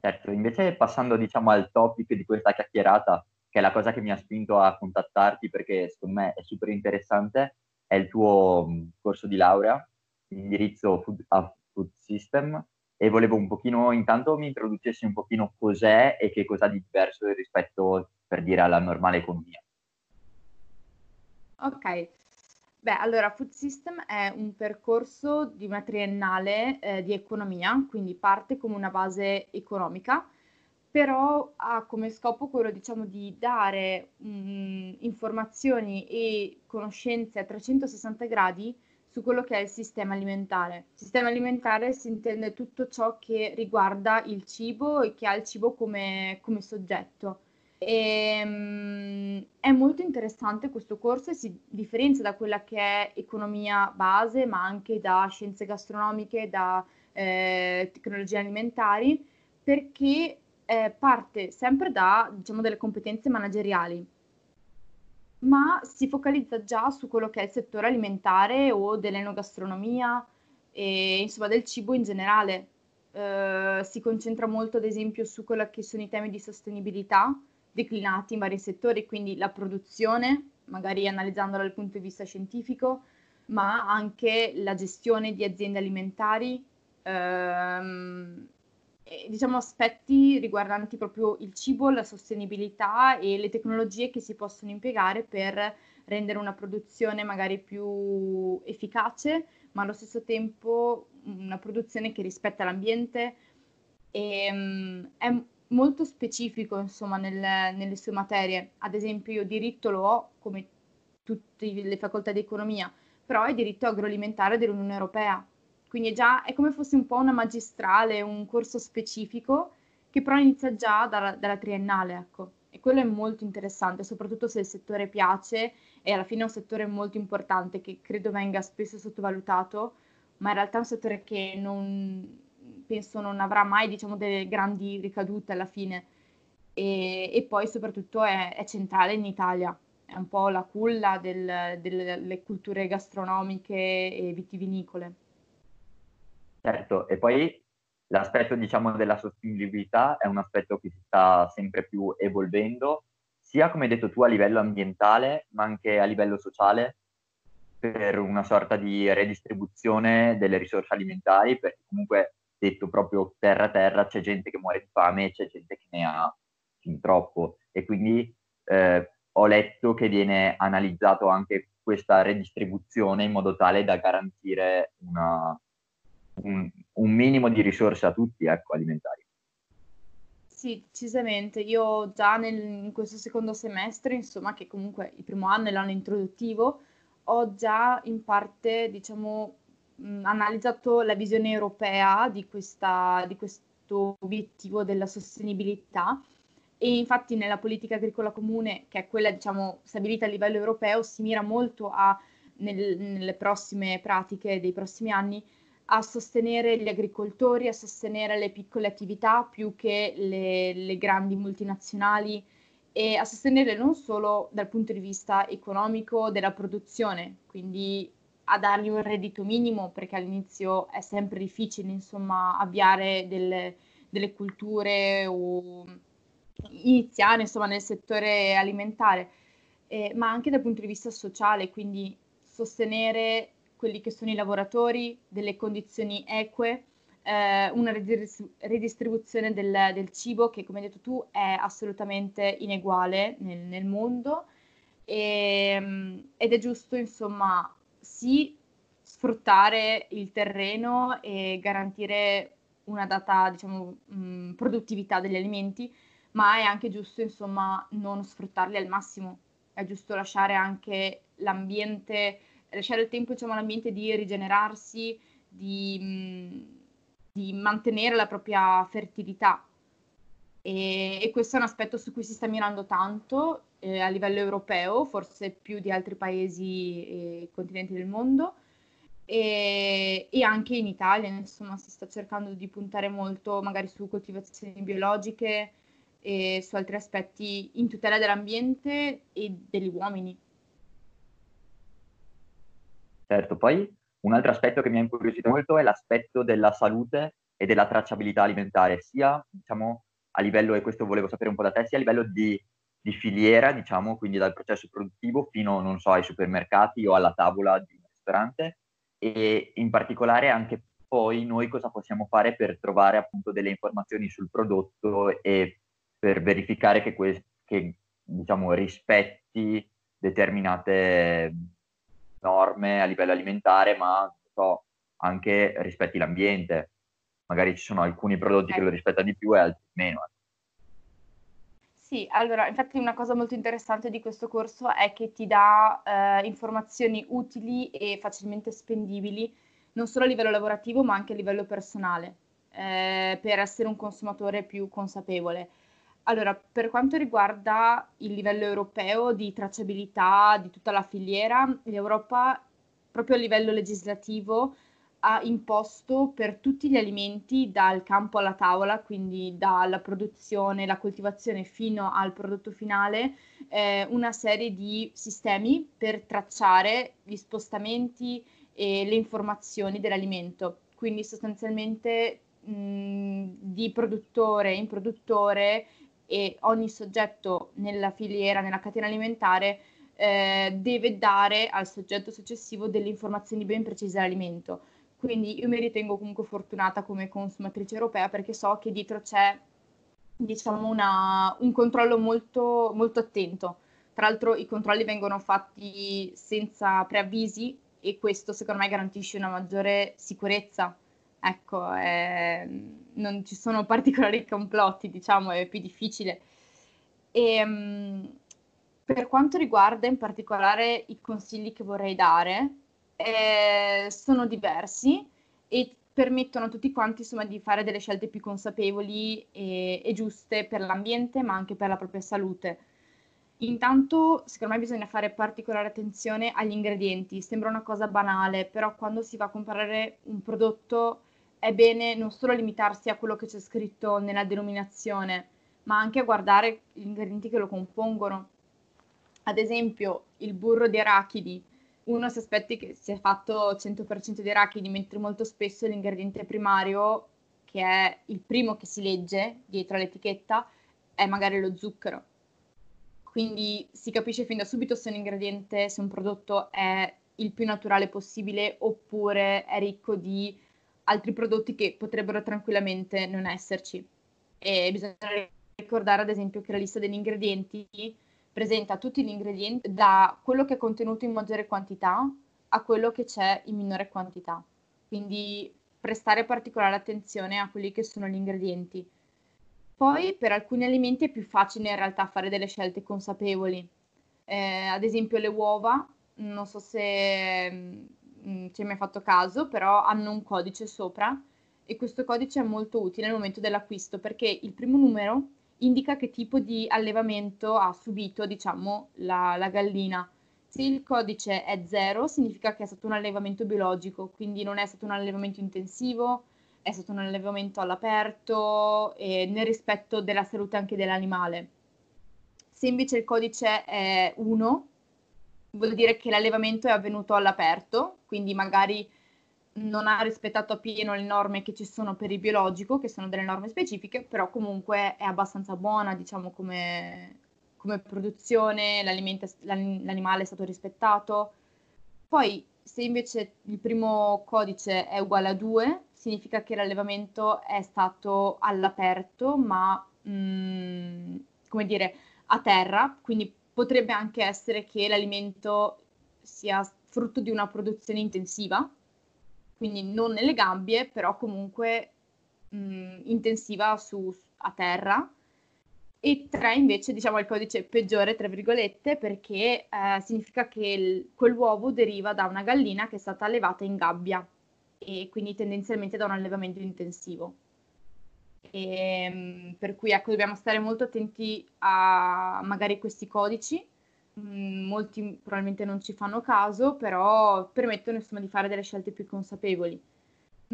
Certo, invece passando diciamo al topic di questa chiacchierata, che è la cosa che mi ha spinto a contattarti perché secondo me è super interessante, è il tuo mm, corso di laurea, indirizzo food, a Food System, e volevo un pochino, intanto mi introducessi un pochino cos'è e che cosa di diverso rispetto, per dire, alla normale economia. Ok, beh, allora Food System è un percorso di una triennale eh, di economia, quindi parte come una base economica, però ha come scopo quello, diciamo, di dare mh, mm, informazioni e conoscenze a 360 gradi su quello che è il sistema alimentare. Sistema alimentare si intende tutto ciò che riguarda il cibo e che ha il cibo come, come soggetto. E, um, è molto interessante questo corso e si differenzia da quella che è economia base, ma anche da scienze gastronomiche, da eh, tecnologie alimentari, perché eh, parte sempre da diciamo, delle competenze manageriali ma si focalizza già su quello che è il settore alimentare o dell'enogastronomia e insomma del cibo in generale. Eh, si concentra molto ad esempio su quello che sono i temi di sostenibilità declinati in vari settori, quindi la produzione, magari analizzandola dal punto di vista scientifico, ma anche la gestione di aziende alimentari, ehm, diciamo, aspetti riguardanti proprio il cibo, la sostenibilità e le tecnologie che si possono impiegare per rendere una produzione magari più efficace, ma allo stesso tempo una produzione che rispetta l'ambiente. E, um, è molto specifico, insomma, nel, nelle sue materie. Ad esempio, io diritto lo ho, come tutte le facoltà di economia, però è diritto agroalimentare dell'Unione Europea quindi è già è come fosse un po' una magistrale, un corso specifico che però inizia già dalla, dalla triennale, ecco. E quello è molto interessante, soprattutto se il settore piace e alla fine è un settore molto importante che credo venga spesso sottovalutato, ma in realtà è un settore che non, penso non avrà mai diciamo, delle grandi ricadute alla fine. E, e poi soprattutto è, è, centrale in Italia, è un po' la culla del, delle culture gastronomiche e vitivinicole. Certo, e poi l'aspetto diciamo della sostenibilità è un aspetto che si sta sempre più evolvendo, sia come hai detto tu a livello ambientale, ma anche a livello sociale, per una sorta di redistribuzione delle risorse alimentari, perché comunque detto proprio terra terra c'è gente che muore di fame e c'è gente che ne ha fin troppo. E quindi eh, ho letto che viene analizzato anche questa redistribuzione in modo tale da garantire una, un, un minimo di risorse a tutti, ecco, alimentari. Sì, decisamente. Io già nel, in questo secondo semestre, insomma, che comunque il primo anno è l'anno introduttivo, ho già in parte, diciamo, mh, analizzato la visione europea di, questa, di questo obiettivo della sostenibilità. E infatti nella politica agricola comune, che è quella, diciamo, stabilita a livello europeo, si mira molto a, nel, nelle prossime pratiche dei prossimi anni a sostenere gli agricoltori, a sostenere le piccole attività più che le, le grandi multinazionali e a sostenere non solo dal punto di vista economico della produzione, quindi a dargli un reddito minimo perché all'inizio è sempre difficile insomma avviare delle, delle culture o iniziare insomma nel settore alimentare, eh, ma anche dal punto di vista sociale, quindi sostenere quelli che sono i lavoratori, delle condizioni eque, eh, una ridistribuzione del, del, cibo che, come hai detto tu, è assolutamente ineguale nel, nel mondo. E, ehm, ed è giusto, insomma, sì sfruttare il terreno e garantire una data, diciamo, mh, produttività degli alimenti, ma è anche giusto, insomma, non sfruttarli al massimo. È giusto lasciare anche l'ambiente lasciare il tempo diciamo, all'ambiente di rigenerarsi, di, mh, di mantenere la propria fertilità. E, e, questo è un aspetto su cui si sta mirando tanto eh, a livello europeo, forse più di altri paesi e continenti del mondo. E, e, anche in Italia, insomma, si sta cercando di puntare molto magari su coltivazioni biologiche e su altri aspetti in tutela dell'ambiente e degli uomini. Certo, poi un altro aspetto che mi ha incuriosito molto è l'aspetto della salute e della tracciabilità alimentare, sia diciamo, a livello, e questo volevo sapere un po' da te, sia a livello di, di filiera, diciamo, quindi dal processo produttivo fino, non so, ai supermercati o alla tavola di un ristorante, e in particolare anche poi noi cosa possiamo fare per trovare appunto delle informazioni sul prodotto e per verificare che, que- che diciamo, rispetti determinate norme a livello alimentare, ma so, anche rispetti l'ambiente. Magari ci sono alcuni prodotti che lo rispettano di più e altri meno. Sì, allora, infatti una cosa molto interessante di questo corso è che ti dà eh, informazioni utili e facilmente spendibili, non solo a livello lavorativo, ma anche a livello personale, eh, per essere un consumatore più consapevole. Allora, per quanto riguarda il livello europeo di tracciabilità di tutta la filiera, l'Europa, proprio a livello legislativo, ha imposto per tutti gli alimenti dal campo alla tavola, quindi dalla produzione, la coltivazione fino al prodotto finale, eh, una serie di sistemi per tracciare gli spostamenti e le informazioni dell'alimento. Quindi sostanzialmente mh, di produttore in produttore e ogni soggetto nella filiera, nella catena alimentare, eh, deve dare al soggetto successivo delle informazioni ben precise all'alimento. Quindi io mi ritengo comunque fortunata come consumatrice europea perché so che dietro c'è diciamo una, un controllo molto, molto attento. Tra l'altro i controlli vengono fatti senza preavvisi e questo secondo me garantisce una maggiore sicurezza Ecco, eh, non ci sono particolari complotti, diciamo, è più difficile. E, um, per quanto riguarda in particolare i consigli che vorrei dare, eh, sono diversi e permettono a tutti quanti insomma, di fare delle scelte più consapevoli e, e giuste per l'ambiente, ma anche per la propria salute. Intanto, secondo me bisogna fare particolare attenzione agli ingredienti. Sembra una cosa banale, però quando si va a comprare un prodotto è bene non solo limitarsi a quello che c'è scritto nella denominazione, ma anche a guardare gli ingredienti che lo compongono. Ad esempio, il burro di arachidi. Uno si aspetti che sia fatto 100% di arachidi, mentre molto spesso l'ingrediente primario, che è il primo che si legge dietro all'etichetta, è magari lo zucchero. Quindi si capisce fin da subito se un ingrediente, se un prodotto è il più naturale possibile oppure è ricco di altri prodotti che potrebbero tranquillamente non esserci. E bisogna ricordare ad esempio che la lista degli ingredienti presenta tutti gli ingredienti da quello che è contenuto in maggiore quantità a quello che c'è in minore quantità. Quindi prestare particolare attenzione a quelli che sono gli ingredienti. Poi per alcuni alimenti è più facile in realtà fare delle scelte consapevoli. Eh, ad esempio le uova, non so se mh, mm, ci hai mai fatto caso, però hanno un codice sopra e questo codice è molto utile nel momento dell'acquisto perché il primo numero indica che tipo di allevamento ha subito, diciamo, la, la gallina. Se il codice è 0 significa che è stato un allevamento biologico, quindi non è stato un allevamento intensivo, è stato un allevamento all'aperto e nel rispetto della salute anche dell'animale. Se invece il codice è 1, vuol dire che l'allevamento è avvenuto all'aperto, quindi magari non ha rispettato appieno le norme che ci sono per il biologico, che sono delle norme specifiche, però comunque è abbastanza buona, diciamo, come, come produzione, l'animale è stato rispettato. Poi, se invece il primo codice è uguale a 2, significa che l'allevamento è stato all'aperto, ma, mh, mm, come dire, a terra, quindi potrebbe anche essere che l'alimento sia frutto di una produzione intensiva, quindi non nelle gabbie, però comunque mh, intensiva su, a terra. E 3 invece diciamo il codice peggiore, tra virgolette, perché eh, significa che il, quell'uovo deriva da una gallina che è stata allevata in gabbia e quindi tendenzialmente da un allevamento intensivo. E, ehm, per cui ecco, dobbiamo stare molto attenti a magari questi codici. Mm, molti probabilmente non ci fanno caso, però permettono insomma, di fare delle scelte più consapevoli.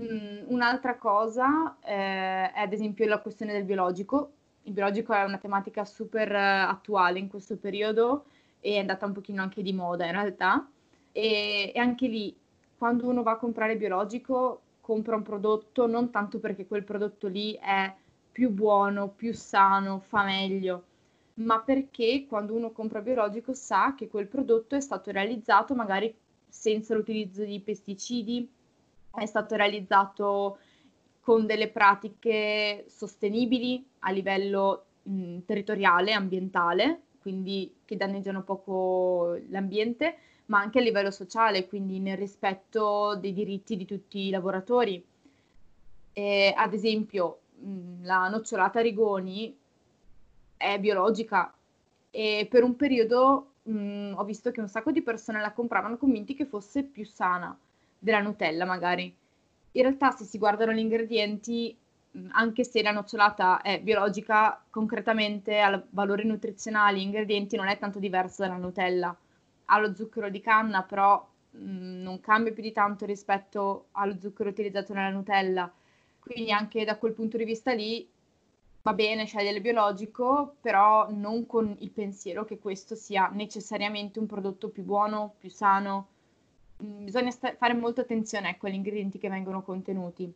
Mm, un'altra cosa eh, è ad esempio la questione del biologico. Il biologico è una tematica super eh, attuale in questo periodo e è andata un pochino anche di moda in realtà. E, e anche lì, quando uno va a comprare biologico, compra un prodotto non tanto perché quel prodotto lì è più buono, più sano, fa meglio, ma perché quando uno compra biologico sa che quel prodotto è stato realizzato magari senza l'utilizzo di pesticidi, è stato realizzato con delle pratiche sostenibili a livello mh, territoriale, ambientale, quindi che danneggiano poco l'ambiente, ma anche a livello sociale, quindi nel rispetto dei diritti di tutti i lavoratori. E, ad esempio, mh, la nocciolata Rigoni è biologica e per un periodo mh, ho visto che un sacco di persone la compravano convinti che fosse più sana della Nutella magari. In realtà se si guardano gli ingredienti, anche se la nocciolata è biologica, concretamente a valori nutrizionali, ingredienti non è tanto diverso dalla Nutella. Ha lo zucchero di canna, però mh, non cambia più di tanto rispetto allo zucchero utilizzato nella Nutella. Quindi anche da quel punto di vista lì va bene scegliere il biologico, però non con il pensiero che questo sia necessariamente un prodotto più buono, più sano. Mm, bisogna sta- fare molta attenzione ecco, agli ingredienti che vengono contenuti.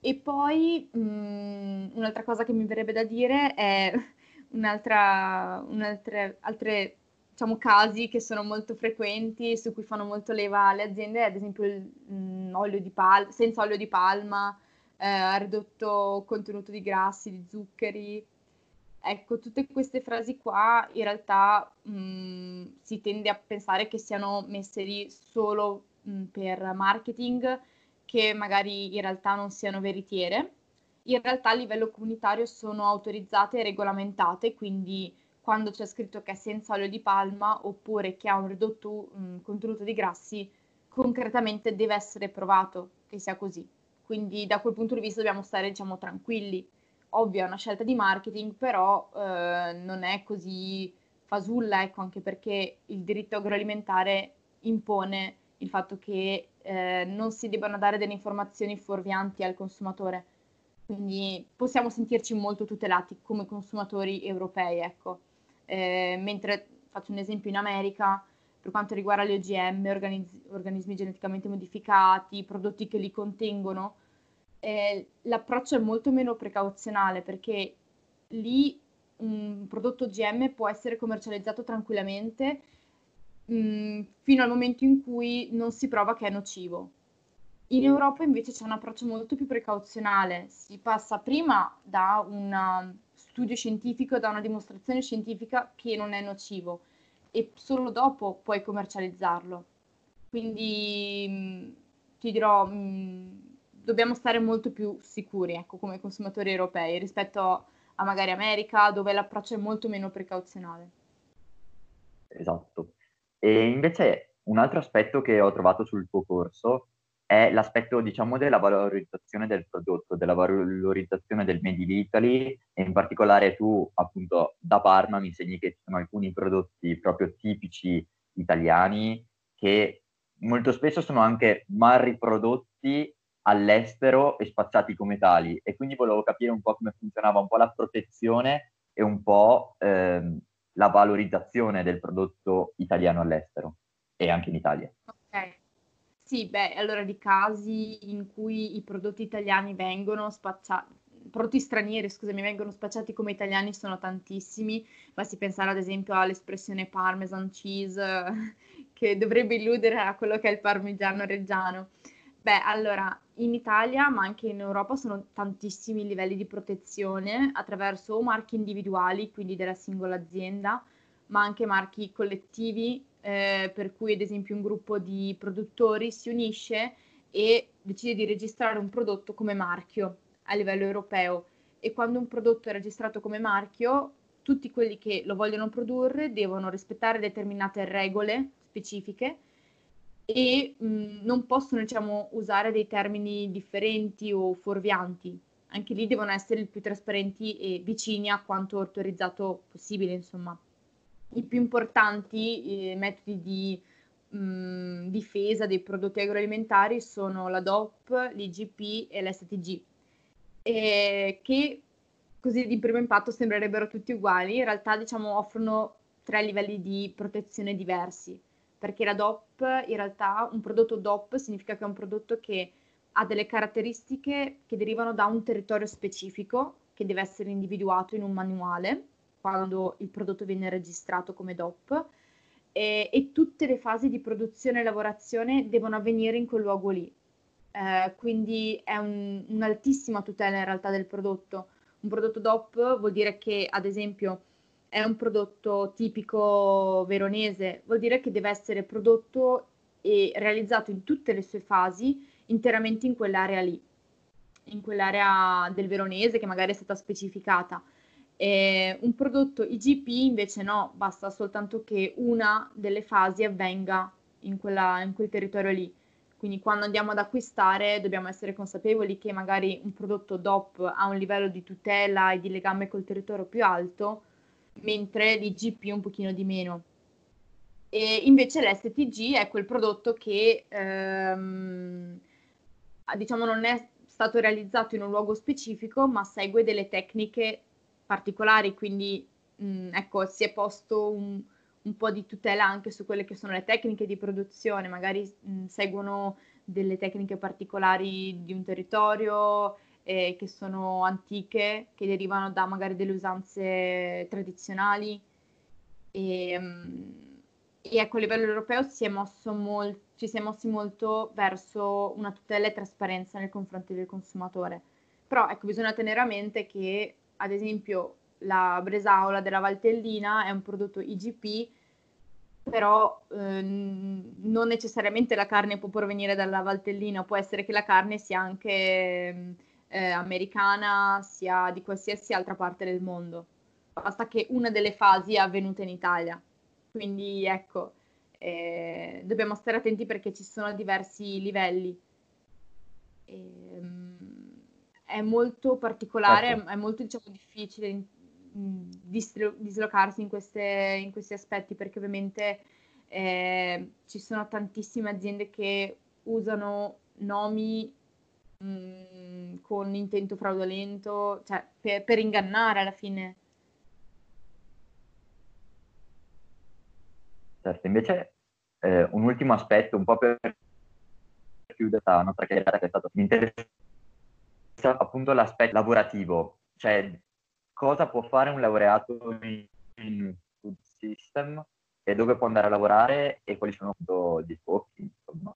E poi mh, mm, un'altra cosa che mi verrebbe da dire è un'altra, un'altre altre, diciamo, casi che sono molto frequenti, su cui fanno molto leva le aziende, ad esempio mh, mm, di palma, senza olio di palma, eh, ha ridotto contenuto di grassi, di zuccheri. Ecco, tutte queste frasi qua in realtà mh, si tende a pensare che siano messe lì solo mh, per marketing, che magari in realtà non siano veritiere. In realtà a livello comunitario sono autorizzate e regolamentate, quindi quando c'è scritto che è senza olio di palma oppure che ha un ridotto mh, contenuto di grassi, concretamente deve essere provato che sia così. Quindi da quel punto di vista dobbiamo stare, diciamo, tranquilli. Ovvio, è una scelta di marketing, però eh, non è così fasulla, ecco, anche perché il diritto agroalimentare impone il fatto che eh, non si debbano dare delle informazioni fuorvianti al consumatore. Quindi possiamo sentirci molto tutelati come consumatori europei, ecco. Eh, mentre faccio un esempio in America, per quanto riguarda gli OGM, organiz- organismi geneticamente modificati, prodotti che li contengono, eh, l'approccio è molto meno precauzionale perché lì un prodotto OGM può essere commercializzato tranquillamente mh, mm, fino al momento in cui non si prova che è nocivo. In Europa invece c'è un approccio molto più precauzionale, si passa prima da un studio scientifico, da una dimostrazione scientifica che non è nocivo e solo dopo puoi commercializzarlo. Quindi mh, mm, ti dirò, mh, mm, dobbiamo stare molto più sicuri, ecco, come consumatori europei rispetto a magari America, dove l'approccio è molto meno precauzionale. Esatto. E invece un altro aspetto che ho trovato sul tuo corso è l'aspetto, diciamo, della valorizzazione del prodotto, della valorizzazione del Made in Italy e in particolare tu, appunto, da Parma mi insegni che ci sono alcuni prodotti proprio tipici italiani che molto spesso sono anche mal riprodotti all'estero e spacciati come tali e quindi volevo capire un po' come funzionava un po' la protezione e un po' ehm, la valorizzazione del prodotto italiano all'estero e anche in Italia. Sì, beh, allora di casi in cui i prodotti italiani vengono spacciati, prodotti stranieri, scusami, vengono spacciati come italiani sono tantissimi. Basti pensare ad esempio all'espressione parmesan cheese, che dovrebbe illudere a quello che è il parmigiano reggiano. Beh, allora, in Italia, ma anche in Europa, sono tantissimi livelli di protezione attraverso marchi individuali, quindi della singola azienda, ma anche marchi collettivi eh, per cui ad esempio un gruppo di produttori si unisce e decide di registrare un prodotto come marchio a livello europeo e quando un prodotto è registrato come marchio tutti quelli che lo vogliono produrre devono rispettare determinate regole specifiche e mh, non possono diciamo, usare dei termini differenti o fuorvianti. Anche lì devono essere il più trasparenti e vicini a quanto autorizzato possibile, insomma i più importanti eh, metodi di mh, mm, difesa dei prodotti agroalimentari sono la DOP, l'IGP e l'STG, e che così di primo impatto sembrerebbero tutti uguali, in realtà diciamo offrono tre livelli di protezione diversi, perché la DOP in realtà un prodotto DOP significa che è un prodotto che ha delle caratteristiche che derivano da un territorio specifico che deve essere individuato in un manuale quando il prodotto viene registrato come DOP e, e tutte le fasi di produzione e lavorazione devono avvenire in quel luogo lì. Eh, quindi è un, un'altissima tutela in realtà del prodotto. Un prodotto DOP vuol dire che, ad esempio, è un prodotto tipico veronese, vuol dire che deve essere prodotto e realizzato in tutte le sue fasi interamente in quell'area lì, in quell'area del veronese che magari è stata specificata. E un prodotto IGP invece no, basta soltanto che una delle fasi avvenga in, quella, in quel territorio lì. Quindi quando andiamo ad acquistare dobbiamo essere consapevoli che magari un prodotto DOP ha un livello di tutela e di legame col territorio più alto, mentre l'IGP un pochino di meno. E invece l'STG è quel prodotto che ehm, diciamo non è stato realizzato in un luogo specifico, ma segue delle tecniche particolari, quindi mh, ecco, si è posto un, un, po' di tutela anche su quelle che sono le tecniche di produzione, magari mh, seguono delle tecniche particolari di un territorio eh, che sono antiche, che derivano da magari delle usanze tradizionali. E, mh, e ecco, a livello europeo si è mosso molto ci si è mossi molto verso una tutela e trasparenza nei confronti del consumatore. Però ecco, bisogna tenere a mente che ad esempio la Bresaola della Valtellina è un prodotto IGP, però ehm, non necessariamente la carne può provenire dalla Valtellina, può essere che la carne sia anche eh, americana, sia di qualsiasi altra parte del mondo. Basta che una delle fasi è avvenuta in Italia. Quindi ecco, eh, dobbiamo stare attenti perché ci sono diversi livelli. E, um, è molto particolare, certo. è molto diciamo, difficile dislo- dislocarsi in, queste, in, questi aspetti perché ovviamente eh, ci sono tantissime aziende che usano nomi mh, con intento fraudolento, cioè per, per ingannare alla fine. Certo, invece eh, un ultimo aspetto, un po' per chiudere la nostra chiacchierata che è stato interessante appunto l'aspetto lavorativo, cioè cosa può fare un laureato in, food system e dove può andare a lavorare e quali sono gli sbocchi, insomma.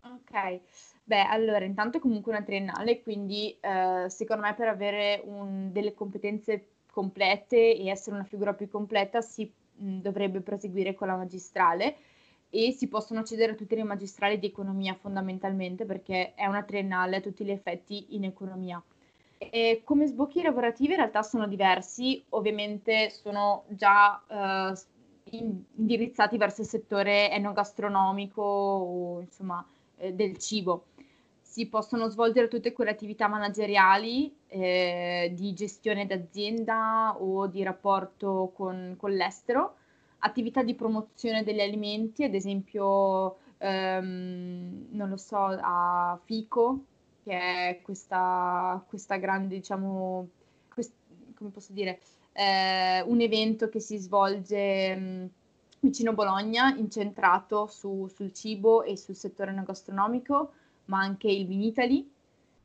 Ok, beh, allora intanto è comunque una triennale, quindi eh, secondo me per avere un, delle competenze complete e essere una figura più completa si mh, dovrebbe proseguire con la magistrale e si possono accedere a tutte le magistrali di economia fondamentalmente perché è una triennale a tutti gli effetti in economia. E come sbocchi lavorativi in realtà sono diversi, ovviamente sono già eh, indirizzati verso il settore enogastronomico o insomma eh, del cibo. Si possono svolgere tutte quelle attività manageriali eh, di gestione d'azienda o di rapporto con, con l'estero attività di promozione degli alimenti, ad esempio, ehm, non lo so, a Fico, che è questa, questa grande, diciamo, quest, come posso dire, eh, un evento che si svolge mh, mm, vicino Bologna, incentrato su, sul cibo e sul settore enogastronomico, ma anche il Vinitali.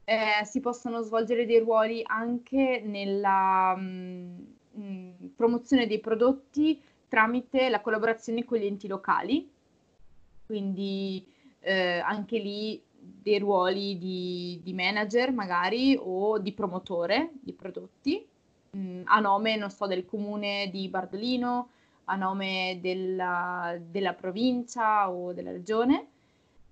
Eh, si possono svolgere dei ruoli anche nella mh, mm, mh, promozione dei prodotti tramite la collaborazione con gli enti locali, quindi eh, anche lì dei ruoli di, di, manager magari o di promotore di prodotti, mh, mm, a nome, non so, del comune di Bardolino, a nome della, della provincia o della regione.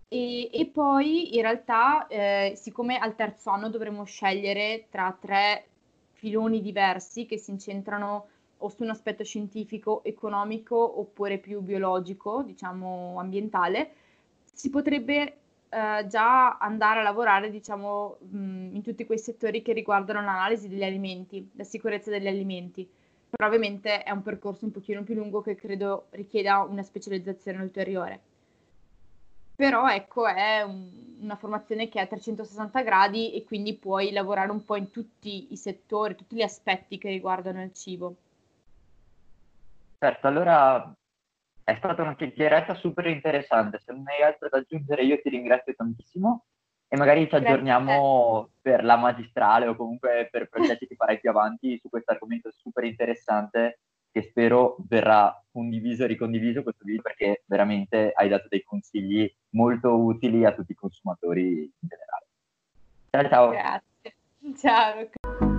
E, e, poi in realtà, eh, siccome al terzo anno dovremo scegliere tra tre filoni diversi che si incentrano o su un aspetto scientifico, economico oppure più biologico, diciamo ambientale, si potrebbe eh, già andare a lavorare, diciamo, mh, in tutti quei settori che riguardano l'analisi degli alimenti, la sicurezza degli alimenti. Però ovviamente è un percorso un pochino più lungo che credo richieda una specializzazione ulteriore. Però ecco, è un, una formazione che è a 360 gradi e quindi puoi lavorare un po' in tutti i settori, tutti gli aspetti che riguardano il cibo. Certo, allora è stata una chiacchierata super interessante. Se non hai altro da aggiungere, io ti ringrazio tantissimo e magari ci aggiorniamo per la magistrale o comunque per progetti che farai più avanti su questo argomento super interessante che spero verrà condiviso e ricondiviso questo video perché veramente hai dato dei consigli molto utili a tutti i consumatori in generale. Ciao ciao. Grazie. Ciao.